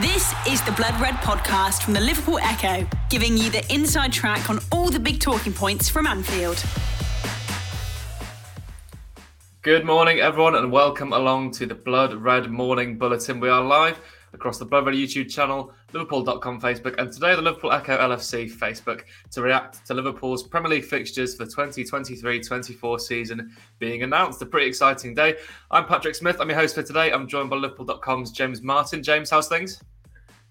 This is the Blood Red podcast from the Liverpool Echo, giving you the inside track on all the big talking points from Anfield. Good morning, everyone, and welcome along to the Blood Red Morning Bulletin. We are live across the Blood Red YouTube channel, Liverpool.com Facebook, and today the Liverpool Echo LFC Facebook to react to Liverpool's Premier League fixtures for the 2023-24 season being announced. A pretty exciting day. I'm Patrick Smith. I'm your host for today. I'm joined by Liverpool.com's James Martin. James, how's things?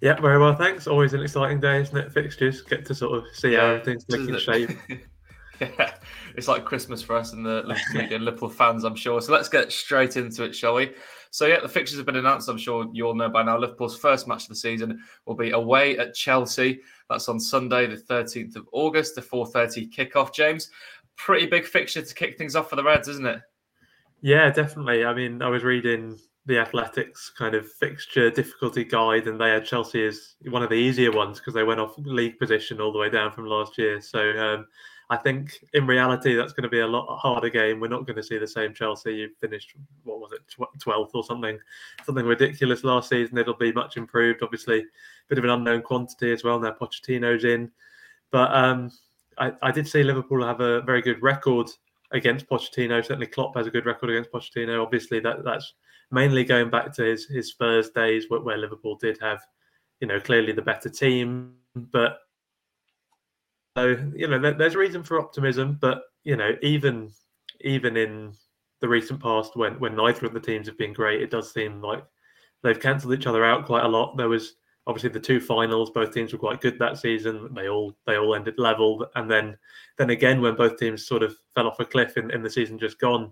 Yeah, very well, thanks. Always an exciting day, isn't it? Fixtures get to sort of see how everything's taking shape. yeah, it's like Christmas for us and the Liverpool, Liverpool fans, I'm sure. So let's get straight into it, shall we? So yeah, the fixtures have been announced. I'm sure you all know by now. Liverpool's first match of the season will be away at Chelsea. That's on Sunday, the 13th of August, the 4:30 kickoff. James, pretty big fixture to kick things off for the Reds, isn't it? Yeah, definitely. I mean, I was reading the Athletic's kind of fixture difficulty guide, and they had Chelsea as one of the easier ones because they went off league position all the way down from last year. So um, I think in reality that's going to be a lot harder game. We're not going to see the same Chelsea you finished what was it twelfth or something, something ridiculous last season. It'll be much improved. Obviously, a bit of an unknown quantity as well. Now Pochettino's in, but um, I, I did see Liverpool have a very good record against Pochettino. Certainly, Klopp has a good record against Pochettino. Obviously, that that's mainly going back to his his Spurs days where, where Liverpool did have, you know, clearly the better team, but so you know, there, there's reason for optimism, but you know, even even in the recent past, when when neither of the teams have been great, it does seem like they've cancelled each other out quite a lot. There was obviously the two finals; both teams were quite good that season. They all they all ended level, and then then again when both teams sort of fell off a cliff in, in the season just gone,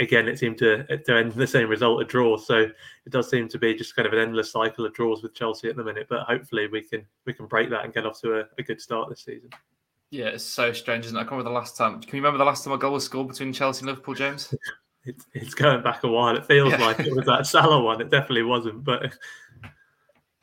again it seemed to to end the same result, a draw. So it does seem to be just kind of an endless cycle of draws with Chelsea at the minute. But hopefully we can we can break that and get off to a, a good start this season. Yeah, it's so strange, isn't it? I can't remember the last time. Can you remember the last time a goal was scored between Chelsea and Liverpool, James? it's, it's going back a while. It feels yeah. like it was that Salah one. It definitely wasn't, but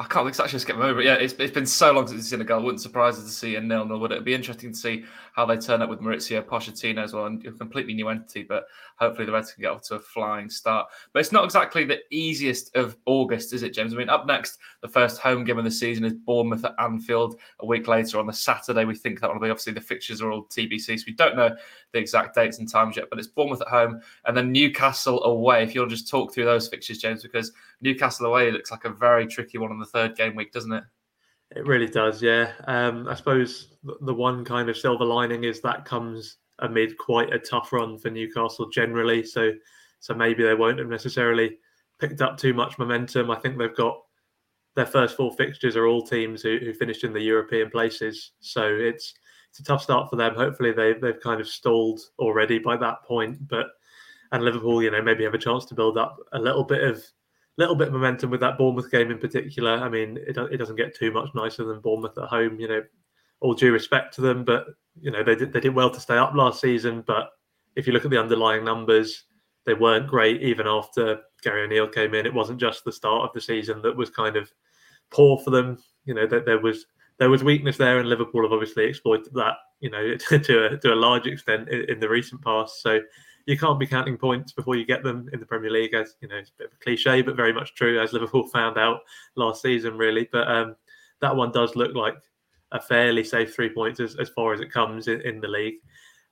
I can't exactly just get over it. Yeah, it's, it's been so long since we've seen a goal. Wouldn't surprise us to see a nil nil, would it? It'd be interesting to see how they turn up with Maurizio Pochettino as well, and a completely new entity. But hopefully the Reds can get off to a flying start. But it's not exactly the easiest of August, is it, James? I mean, up next, the first home game of the season is Bournemouth at Anfield. A week later on the Saturday, we think that will be obviously the fixtures are all TBC, so we don't know the exact dates and times yet. But it's Bournemouth at home and then Newcastle away. If you'll just talk through those fixtures, James, because Newcastle away looks like a very tricky one on the third game week, doesn't it? It really does, yeah. Um, I suppose the one kind of silver lining is that comes amid quite a tough run for Newcastle generally. So, so maybe they won't have necessarily picked up too much momentum. I think they've got their first four fixtures are all teams who, who finished in the European places. So it's it's a tough start for them. Hopefully they they've kind of stalled already by that point. But and Liverpool, you know, maybe have a chance to build up a little bit of little bit of momentum with that Bournemouth game in particular. I mean, it, it doesn't get too much nicer than Bournemouth at home. You know, all due respect to them, but you know they did they did well to stay up last season. But if you look at the underlying numbers, they weren't great even after Gary O'Neill came in. It wasn't just the start of the season that was kind of poor for them. You know, that there was there was weakness there, and Liverpool have obviously exploited that. You know, to a, to a large extent in, in the recent past. So you can't be counting points before you get them in the Premier League. As you know, it's a bit of a cliche, but very much true, as Liverpool found out last season, really. But um, that one does look like a fairly safe three points as, as far as it comes in, in the league.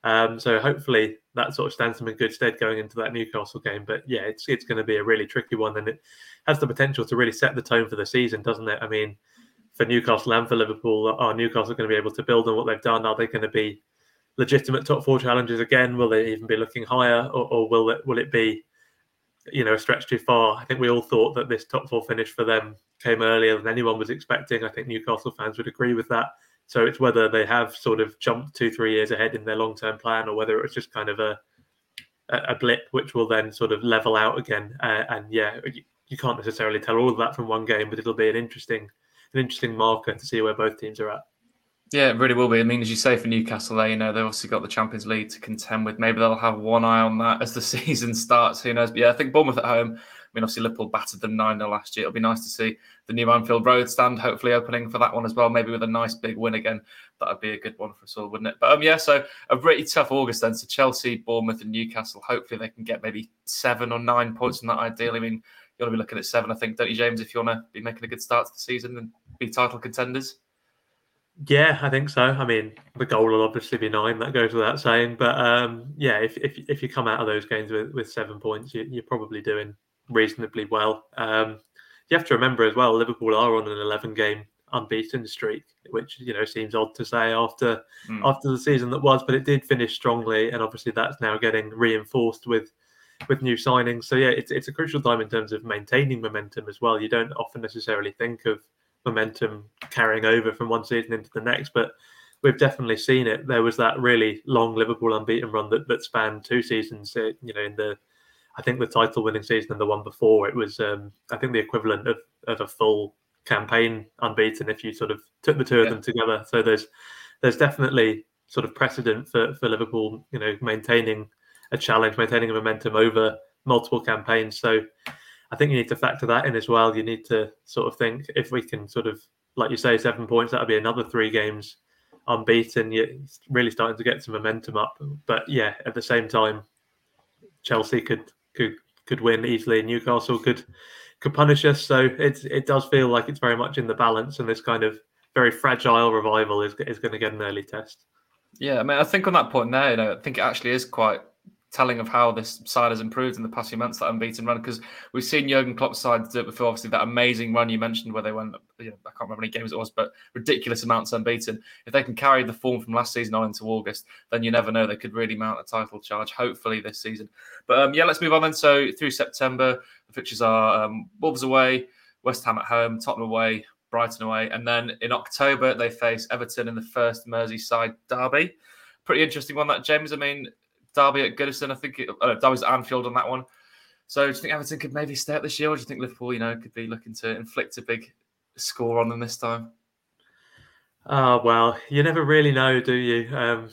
Um, so hopefully that sort of stands them in good stead going into that Newcastle game. But yeah, it's it's going to be a really tricky one, and it has the potential to really set the tone for the season, doesn't it? I mean, for Newcastle and for Liverpool, are Newcastle going to be able to build on what they've done? Are they going to be legitimate top four challenges again? Will they even be looking higher, or, or will it will it be you know a stretch too far? I think we all thought that this top four finish for them came earlier than anyone was expecting. I think Newcastle fans would agree with that. So it's whether they have sort of jumped two, three years ahead in their long term plan, or whether it was just kind of a a blip, which will then sort of level out again. Uh, and yeah, you, you, can't necessarily tell all of that from one game, but it'll be an interesting an interesting marker to see where both teams are at. Yeah, it really will be. I mean, as you say, for Newcastle, there, you know, they've obviously got the Champions League to contend with. Maybe they'll have one eye on that as the season starts. Who knows? But yeah, I think Bournemouth at home I mean, obviously Liverpool battered them 9 0 last year. It'll be nice to see the new Anfield Road stand hopefully opening for that one as well, maybe with a nice big win again. That would be a good one for us all, wouldn't it? But um, yeah, so a really tough August then. So Chelsea, Bournemouth, and Newcastle. Hopefully they can get maybe seven or nine points from that ideally. I mean, you want to be looking at seven, I think, don't you, James? If you want to be making a good start to the season and be title contenders. Yeah, I think so. I mean, the goal will obviously be nine. That goes without saying. But um, yeah, if, if if you come out of those games with, with seven points, you, are probably doing reasonably well. Um, you have to remember as well, Liverpool are on an 11 game unbeaten streak, which you know seems odd to say after mm. after the season that was, but it did finish strongly, and obviously that's now getting reinforced with with new signings. So yeah, it's it's a crucial time in terms of maintaining momentum as well. You don't often necessarily think of momentum carrying over from one season into the next, but we've definitely seen it. There was that really long Liverpool unbeaten run that, that spanned two seasons. Uh, you know, in the I think the title winning season and the one before it was um, I think the equivalent of, of a full campaign unbeaten if you sort of took the two of them together. So there's there's definitely sort of precedent for, for Liverpool, you know, maintaining a challenge, maintaining a momentum over multiple campaigns. So I think you need to factor that in as well. You need to sort of think if we can sort of, like you say, seven points, that'll be another three games unbeaten. You're really starting to get some momentum up. But yeah, at the same time, Chelsea could could could win easily. Newcastle could could punish us. So it it does feel like it's very much in the balance, and this kind of very fragile revival is is going to get an early test. Yeah, I mean, I think on that point there, you know, I think it actually is quite telling of how this side has improved in the past few months, that unbeaten run. Because we've seen Jurgen Klopp's side do it before. Obviously, that amazing run you mentioned where they went, you know, I can't remember how many games it was, but ridiculous amounts unbeaten. If they can carry the form from last season on into August, then you never know. They could really mount a title charge, hopefully, this season. But um, yeah, let's move on then. So through September, the fixtures are um, Wolves away, West Ham at home, Tottenham away, Brighton away. And then in October, they face Everton in the first Merseyside derby. Pretty interesting one, that, James. I mean, Derby at Goodison. I think it, uh, Derby's at Anfield on that one. So do you think Everton could maybe stay up this year, or do you think Liverpool, you know, could be looking to inflict a big score on them this time? Uh, well, you never really know, do you? Um,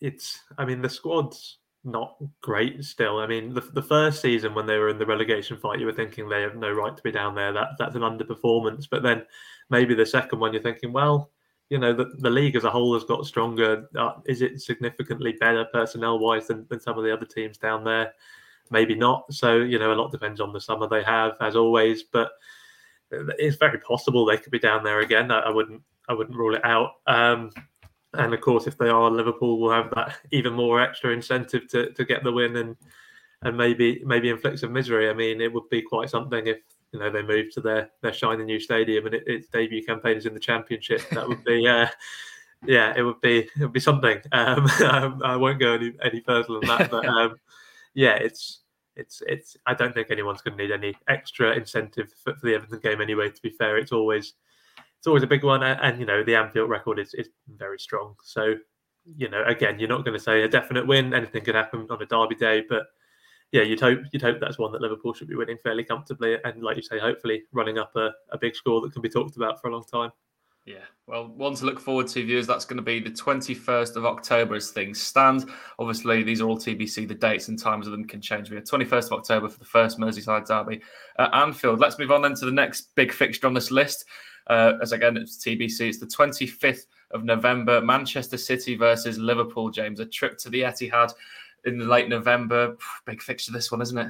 it's, I mean, the squad's not great still. I mean, the, the first season when they were in the relegation fight, you were thinking they have no right to be down there. That that's an underperformance. But then maybe the second one, you're thinking, well, you know, the, the league as a whole has got stronger. Uh, is it significantly better personnel wise than, than some of the other teams down there? Maybe not. So, you know, a lot depends on the summer they have, as always. But it's very possible they could be down there again. I, I wouldn't I wouldn't rule it out. Um, and of course, if they are, Liverpool will have that even more extra incentive to, to get the win and and maybe maybe inflict some misery. I mean, it would be quite something if you know they move to their their shiny new stadium and it, its debut campaign is in the championship. That would be uh, yeah, it would be it would be something. Um, I won't go any any further than that, but um, yeah, it's it's it's. I don't think anyone's going to need any extra incentive for, for, the Everton game anyway. To be fair, it's always it's always a big one, and, and you know the Anfield record is is very strong. So you know, again, you're not going to say a definite win. Anything could happen on a derby day, but yeah, you'd hope you'd hope that's one that Liverpool should be winning fairly comfortably, and like you say, hopefully running up a, a big score that can be talked about for a long time. Yeah, well, one to look forward to, viewers. That's going to be the 21st of October as things stand. Obviously, these are all TBC. The dates and times of them can change. We have 21st of October for the first Merseyside derby at Anfield. Let's move on then to the next big fixture on this list. Uh, as again, it's TBC. It's the 25th of November. Manchester City versus Liverpool. James, a trip to the Etihad in the late November. Big fixture, this one, isn't it?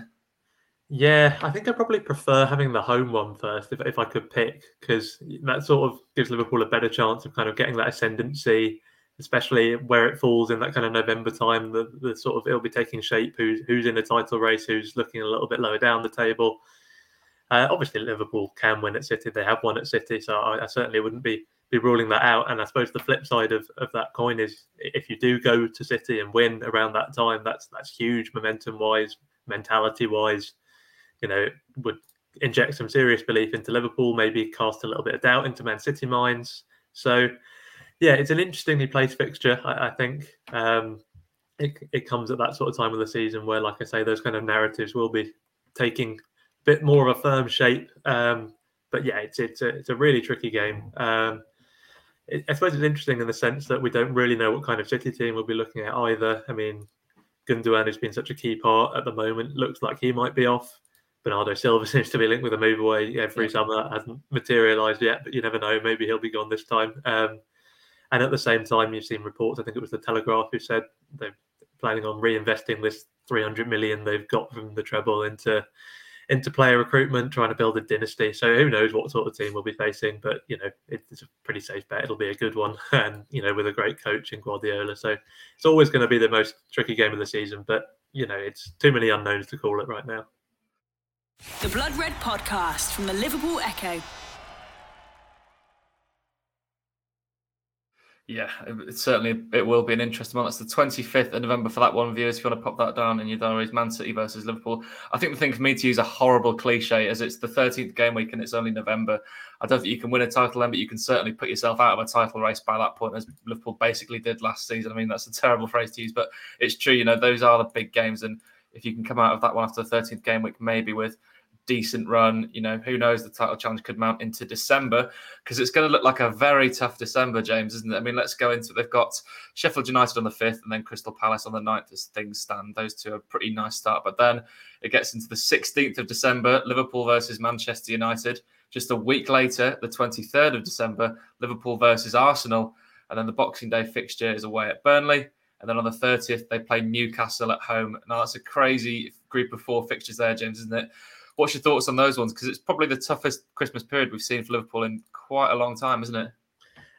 Yeah, I think I probably prefer having the home one first if, if I could pick, because that sort of gives Liverpool a better chance of kind of getting that ascendancy, especially where it falls in that kind of November time. The, the sort of it'll be taking shape who's who's in the title race, who's looking a little bit lower down the table. Uh, obviously, Liverpool can win at City; they have won at City, so I, I certainly wouldn't be be ruling that out. And I suppose the flip side of, of that coin is if you do go to City and win around that time, that's that's huge momentum wise, mentality wise. You know, would inject some serious belief into Liverpool, maybe cast a little bit of doubt into Man City minds. So, yeah, it's an interestingly placed fixture. I, I think um, it it comes at that sort of time of the season where, like I say, those kind of narratives will be taking a bit more of a firm shape. Um, but yeah, it's it's a, it's a really tricky game. Um, I suppose it's interesting in the sense that we don't really know what kind of City team we'll be looking at either. I mean, Gundogan has been such a key part at the moment. Looks like he might be off. Bernardo Silva seems to be linked with a move away every yeah. summer. That hasn't materialised yet, but you never know. Maybe he'll be gone this time. Um, and at the same time, you've seen reports. I think it was the Telegraph who said they're planning on reinvesting this 300 million they've got from the treble into into player recruitment, trying to build a dynasty. So who knows what sort of team we'll be facing? But you know, it's a pretty safe bet. It'll be a good one, and you know, with a great coach in Guardiola. So it's always going to be the most tricky game of the season. But you know, it's too many unknowns to call it right now. The Blood Red Podcast from the Liverpool Echo. Yeah, it, certainly it will be an interesting one. That's the 25th of November for that one, viewers. If you want to pop that down in your diaries, Man City versus Liverpool. I think the thing for me to use a horrible cliche as it's the 13th game week and it's only November. I don't think you can win a title then, but you can certainly put yourself out of a title race by that point, as Liverpool basically did last season. I mean, that's a terrible phrase to use, but it's true. You know, those are the big games, and if you can come out of that one after the 13th game week, maybe with decent run. You know, who knows? The title challenge could mount into December because it's going to look like a very tough December, James, isn't it? I mean, let's go into. They've got Sheffield United on the fifth, and then Crystal Palace on the 9th as things stand. Those two are pretty nice start, but then it gets into the sixteenth of December, Liverpool versus Manchester United. Just a week later, the twenty third of December, Liverpool versus Arsenal, and then the Boxing Day fixture is away at Burnley. And then on the 30th, they play Newcastle at home. Now, that's a crazy group of four fixtures there, James, isn't it? What's your thoughts on those ones? Because it's probably the toughest Christmas period we've seen for Liverpool in quite a long time, isn't it?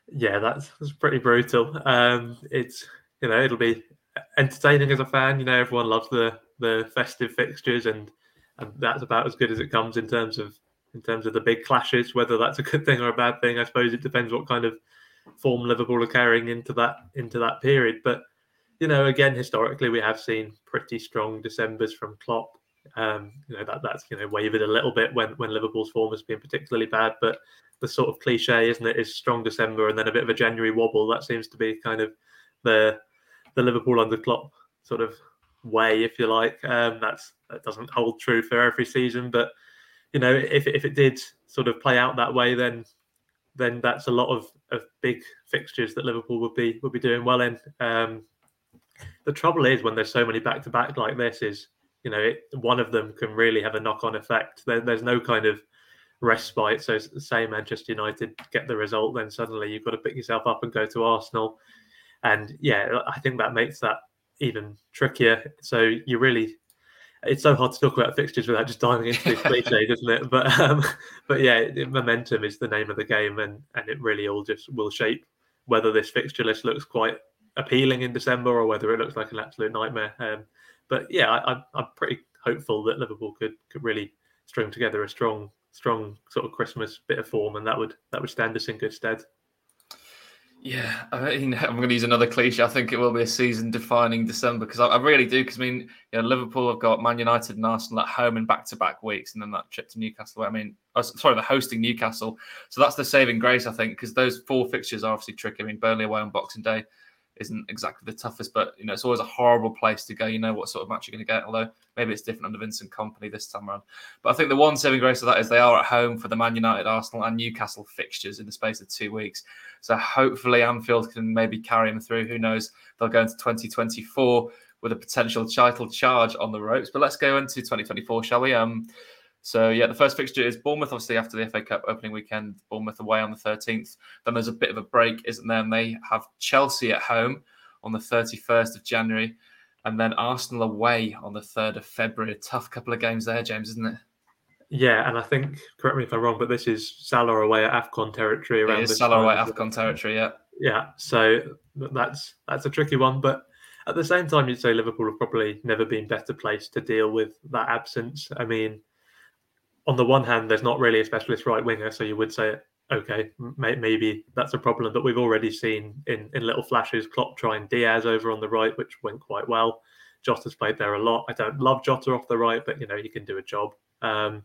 Yeah, that's, that's pretty brutal. Um, it's you know it'll be entertaining as a fan. You know, everyone loves the the festive fixtures, and and that's about as good as it comes in terms of in terms of the big clashes. Whether that's a good thing or a bad thing, I suppose it depends what kind of form Liverpool are carrying into that into that period. But you know, again, historically, we have seen pretty strong December's from Klopp. Um, you know that that's you know wavered a little bit when when Liverpool's form has been particularly bad, but the sort of cliche, isn't it, is strong December and then a bit of a January wobble. That seems to be kind of the the Liverpool under Klopp sort of way, if you like. Um, that's that doesn't hold true for every season, but you know if if it did sort of play out that way, then then that's a lot of, of big fixtures that Liverpool would be would be doing well in. Um, the trouble is when there's so many back to back like this is you know, it, one of them can really have a knock on effect. There, there's no kind of respite. So, say Manchester United get the result, then suddenly you've got to pick yourself up and go to Arsenal. And yeah, I think that makes that even trickier. So, you really, it's so hard to talk about fixtures without just diving into this cliche, isn't it? But, um, but yeah, momentum is the name of the game, and and it really all just will shape whether this fixture list looks quite appealing in December or whether it looks like an absolute nightmare. Um, but yeah, I, I'm pretty hopeful that Liverpool could could really string together a strong strong sort of Christmas bit of form, and that would that would stand us in good stead. Yeah, I mean, I'm going to use another cliche. I think it will be a season-defining December because I, I, really do. Because I mean, you know, Liverpool have got Man United and Arsenal at home in back-to-back weeks, and then that trip to Newcastle. I mean, oh, sorry, they're hosting Newcastle, so that's the saving grace, I think, because those four fixtures are obviously tricky. I mean, Burnley away on Boxing Day, isn't exactly the toughest, but you know it's always a horrible place to go. You know what sort of match you're going to get. Although maybe it's different under Vincent Kompany this time around. But I think the one saving grace of that is they are at home for the Man United, Arsenal, and Newcastle fixtures in the space of two weeks. So hopefully Anfield can maybe carry them through. Who knows? They'll go into 2024 with a potential title charge on the ropes. But let's go into 2024, shall we? Um, so yeah, the first fixture is Bournemouth, obviously after the FA Cup opening weekend. Bournemouth away on the 13th. Then there's a bit of a break, isn't there? And they have Chelsea at home on the 31st of January, and then Arsenal away on the 3rd of February. A tough couple of games there, James, isn't it? Yeah, and I think correct me if I'm wrong, but this is Salah away at Afcon territory around. It is Salah away at Afcon territory, yeah. Yeah, so that's that's a tricky one, but at the same time, you'd say Liverpool have probably never been better placed to deal with that absence. I mean on the one hand, there's not really a specialist right winger, so you would say, okay, may, maybe that's a problem. But we've already seen in, in little flashes Klopp trying Diaz over on the right, which went quite well. Jota's played there a lot. I don't love Jota off the right, but you know he can do a job. Um,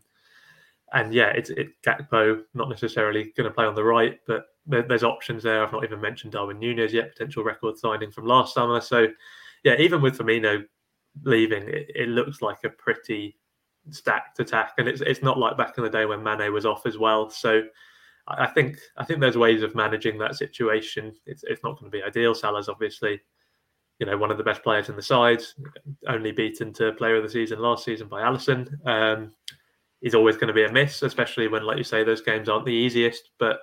and yeah, it's it Gakpo not necessarily going to play on the right, but there, there's options there. I've not even mentioned Darwin Nunez yet, potential record signing from last summer. So yeah, even with Firmino leaving, it, it looks like a pretty stacked attack, and it's it's not like back in the day when Mane was off as well. So I think I think there's ways of managing that situation. It's it's not going to be ideal. Salah's obviously, you know, one of the best players in the side, only beaten to Player of the Season last season by Alisson. Um, he's always going to be a miss, especially when, like you say, those games aren't the easiest. But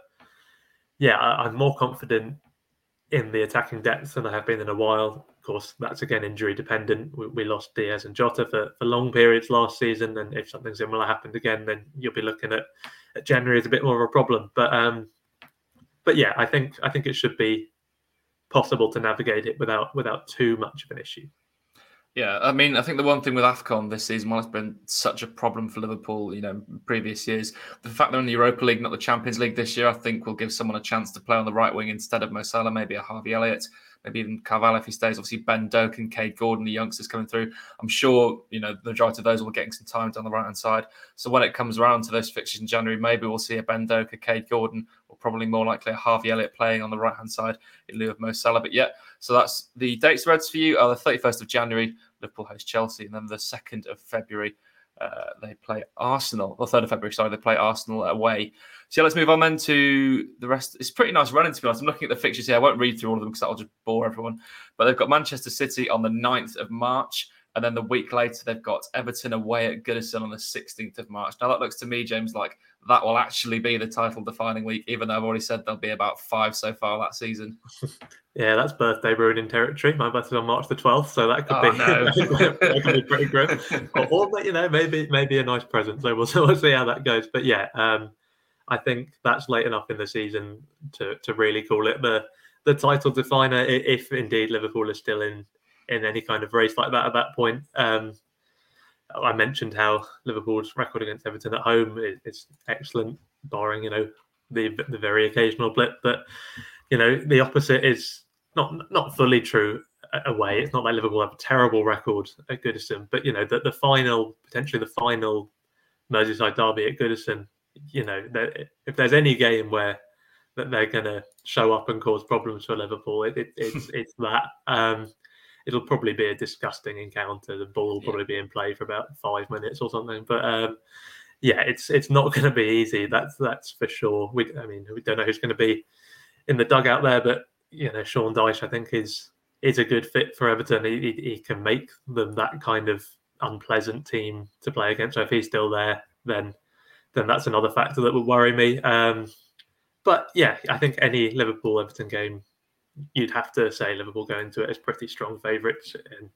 yeah, I, I'm more confident in the attacking depth than I have been in a while. Course, that's again injury dependent. We, we, lost Diaz and Jota for, for long periods last season, and if something similar happened again, then you'll be looking at, at January as a bit more of a problem. But um, but yeah, I think I think it should be possible to navigate it without without too much of an issue. Yeah, I mean, I think the one thing with AFCON this season, while it's been such a problem for Liverpool, you know, previous years, the fact they're in the Europa League, not the Champions League this year, I think will give someone a chance to play on the right wing instead of Mo maybe a Harvey Elliott, maybe even Carvalho if he stays. Obviously, Ben Doak and Kaide Gordon, the youngsters coming through. I'm sure, you know, the majority of those will be getting some time down the right hand side. So when it comes around to those fixtures in January, maybe we'll see a Ben Doak, a Kaide Gordon, or probably more likely a Harvey Elliott playing on the right hand side in lieu of Mo Salah. But yeah, so that's the dates reds for you are the 31st of January. Liverpool host Chelsea, and then the second of February uh, they play Arsenal. The third of February, sorry, they play Arsenal away. So yeah, let's move on then to the rest. It's pretty nice running to be honest. I'm looking at the fixtures here. I won't read through all of them because that'll just bore everyone. But they've got Manchester City on the 9th of March. And then the week later, they've got Everton away at Goodison on the 16th of March. Now, that looks to me, James, like that will actually be the title defining week, even though I've already said there'll be about five so far that season. yeah, that's birthday ruining territory. My birthday's on March the 12th, so that could, oh, be, no. that could be pretty grim. or, or, you know, maybe maybe a nice present. So we'll, we'll see how that goes. But yeah, um, I think that's late enough in the season to, to really call it the the title definer if indeed Liverpool is still in in any kind of race like that at that point. Um, I mentioned how Liverpool's record against Everton at home is, is, excellent, barring you know the the very occasional blip. But you know the opposite is not not fully true away. It's not like Liverpool have a terrible record at Goodison, but you know the the final potentially the final Merseyside derby at Goodison. You know if there's any game where that they're going to show up and cause problems for Liverpool, it, it, it's it's that. Um, it'll probably be a disgusting encounter. The ball will probably be in play for about five minutes or something. But um, yeah, it's it's not going to be easy. That's that's for sure. We, I mean, we don't know who's going to be in the dugout there, but you know, Sean Dyche, I think is is a good fit for Everton. He, he, he can make them that kind of unpleasant team to play against. So if he's still there, then then that's another factor that would worry me. Um, but yeah, I think any Liverpool Everton game you'd have to say Liverpool go into it as pretty strong favourites, and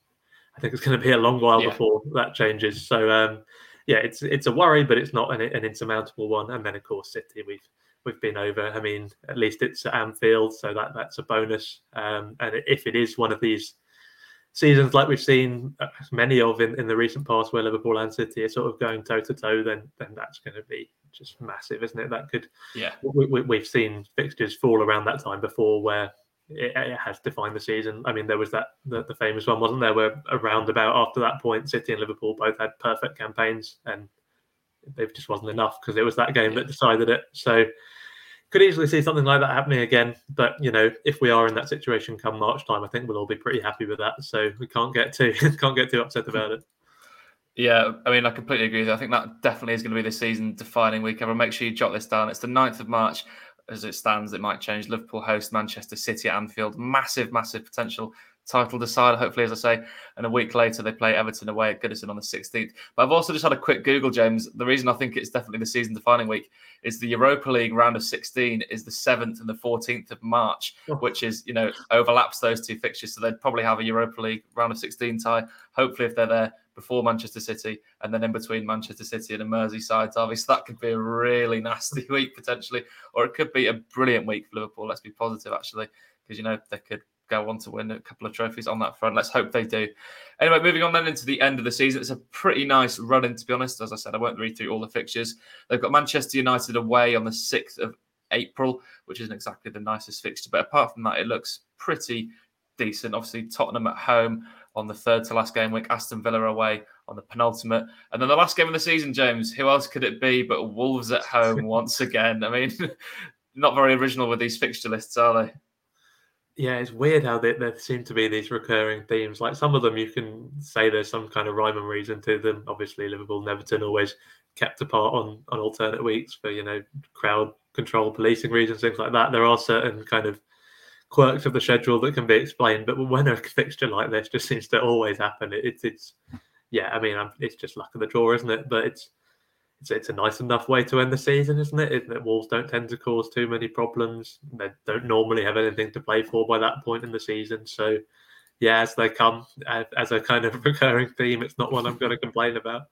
I think it's going to be a long while yeah. before that changes. So um, yeah, it's it's a worry, but it's not an, an, insurmountable one. And then of course City, we've we've been over. I mean, at least it's at Anfield, so that that's a bonus. Um, and if it is one of these seasons like we've seen uh, many of in, in the recent past where Liverpool and City are sort of going toe to toe, then then that's going to be just massive, isn't it? That could yeah. We, we, we've seen fixtures fall around that time before where it, it, has defined the season. I mean, there was that the, the, famous one, wasn't there, where around about after that point, City and Liverpool both had perfect campaigns, and it just wasn't enough because it was that game that decided it. So could easily see something like that happening again. But you know, if we are in that situation come March time, I think we'll all be pretty happy with that. So we can't get too can't get too upset about it. Yeah, I mean, I completely agree. I think that definitely is going to be the season defining week. Everyone, make sure you jot this down. It's the 9th of March as it stands, it might change. Liverpool host Manchester City at Anfield. Massive, massive potential title decider, hopefully, as I say. And a week later, they play Everton away at Goodison on the 16th. But I've also just had a quick Google, James. The reason I think it's definitely the season defining week is the Europa League round of 16 is the 7th and the 14th of March, oh. which is, you know, overlaps those two fixtures. So they'd probably have a Europa League round of 16 tie. Hopefully, if they're there before Manchester City and then in between Manchester City and a Merseyside derby. So that could be a really nasty week potentially, or it could be a brilliant week for Liverpool. Let's be positive actually, because you know they could go on to win a couple of trophies on that front. Let's hope they do. Anyway, moving on then into the end of the season. It's a pretty nice run in, to be honest. As I said, I won't read through all the fixtures. They've got Manchester United away on the 6th of April, which isn't exactly the nicest fixture. But apart from that, it looks pretty decent. Obviously, Tottenham at home on the third to last game week, Aston Villa away on the penultimate. And then the last game of the season, James, who else could it be but Wolves at home once again? I mean, not very original with these fixture lists, are they? Yeah, it's weird how they, there seem to be these recurring themes. Like some of them, you can say there's some kind of rhyme and reason to them. Obviously, Liverpool and Everton always kept apart on on alternate weeks for you know crowd control, policing reasons, things like that. There are certain kind of quirks of the schedule that can be explained. But when a fixture like this just seems to always happen, it, it's it's yeah. I mean, it's just luck of the draw, isn't it? But it's it's it's a nice enough way to end the season, isn't it? it that Wolves don't tend to cause too many problems. They don't normally have anything to play for by that point in the season, so yeah, as they come, as a kind of recurring theme, it's not one I'm going to complain about.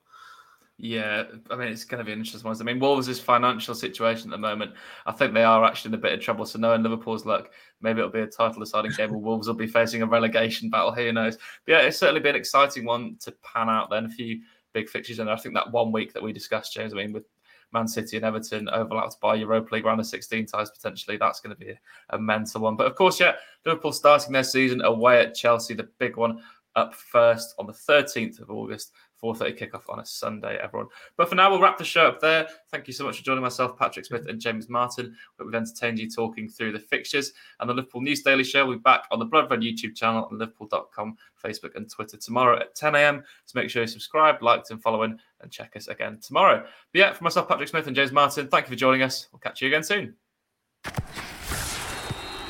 Yeah, I mean it's going to be an interesting one. I mean Wolves' financial situation at the moment, I think they are actually in a bit of trouble. So knowing Liverpool's luck, maybe it'll be a title deciding game. Or Wolves will be facing a relegation battle. Who knows? But yeah, it's certainly been an exciting one to pan out. Then a few big fixtures, and I think that one week that we discussed, James. I mean with Man City and Everton overlapped by Europa League round of 16 ties potentially. That's going to be a mental one. But of course, yeah, Liverpool starting their season away at Chelsea, the big one up first on the 13th of August 4.30 kickoff on a Sunday, everyone. But for now, we'll wrap the show up there. Thank you so much for joining myself, Patrick Smith and James Martin. We've entertained you talking through the fixtures. And the Liverpool News Daily Show will be back on the Blood Red YouTube channel and liverpool.com, Facebook and Twitter tomorrow at 10am. So make sure you subscribe, liked and following and check us again tomorrow. But yeah, for myself, Patrick Smith and James Martin, thank you for joining us. We'll catch you again soon.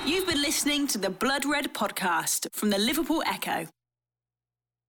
You've been listening to the Blood Red podcast from the Liverpool Echo.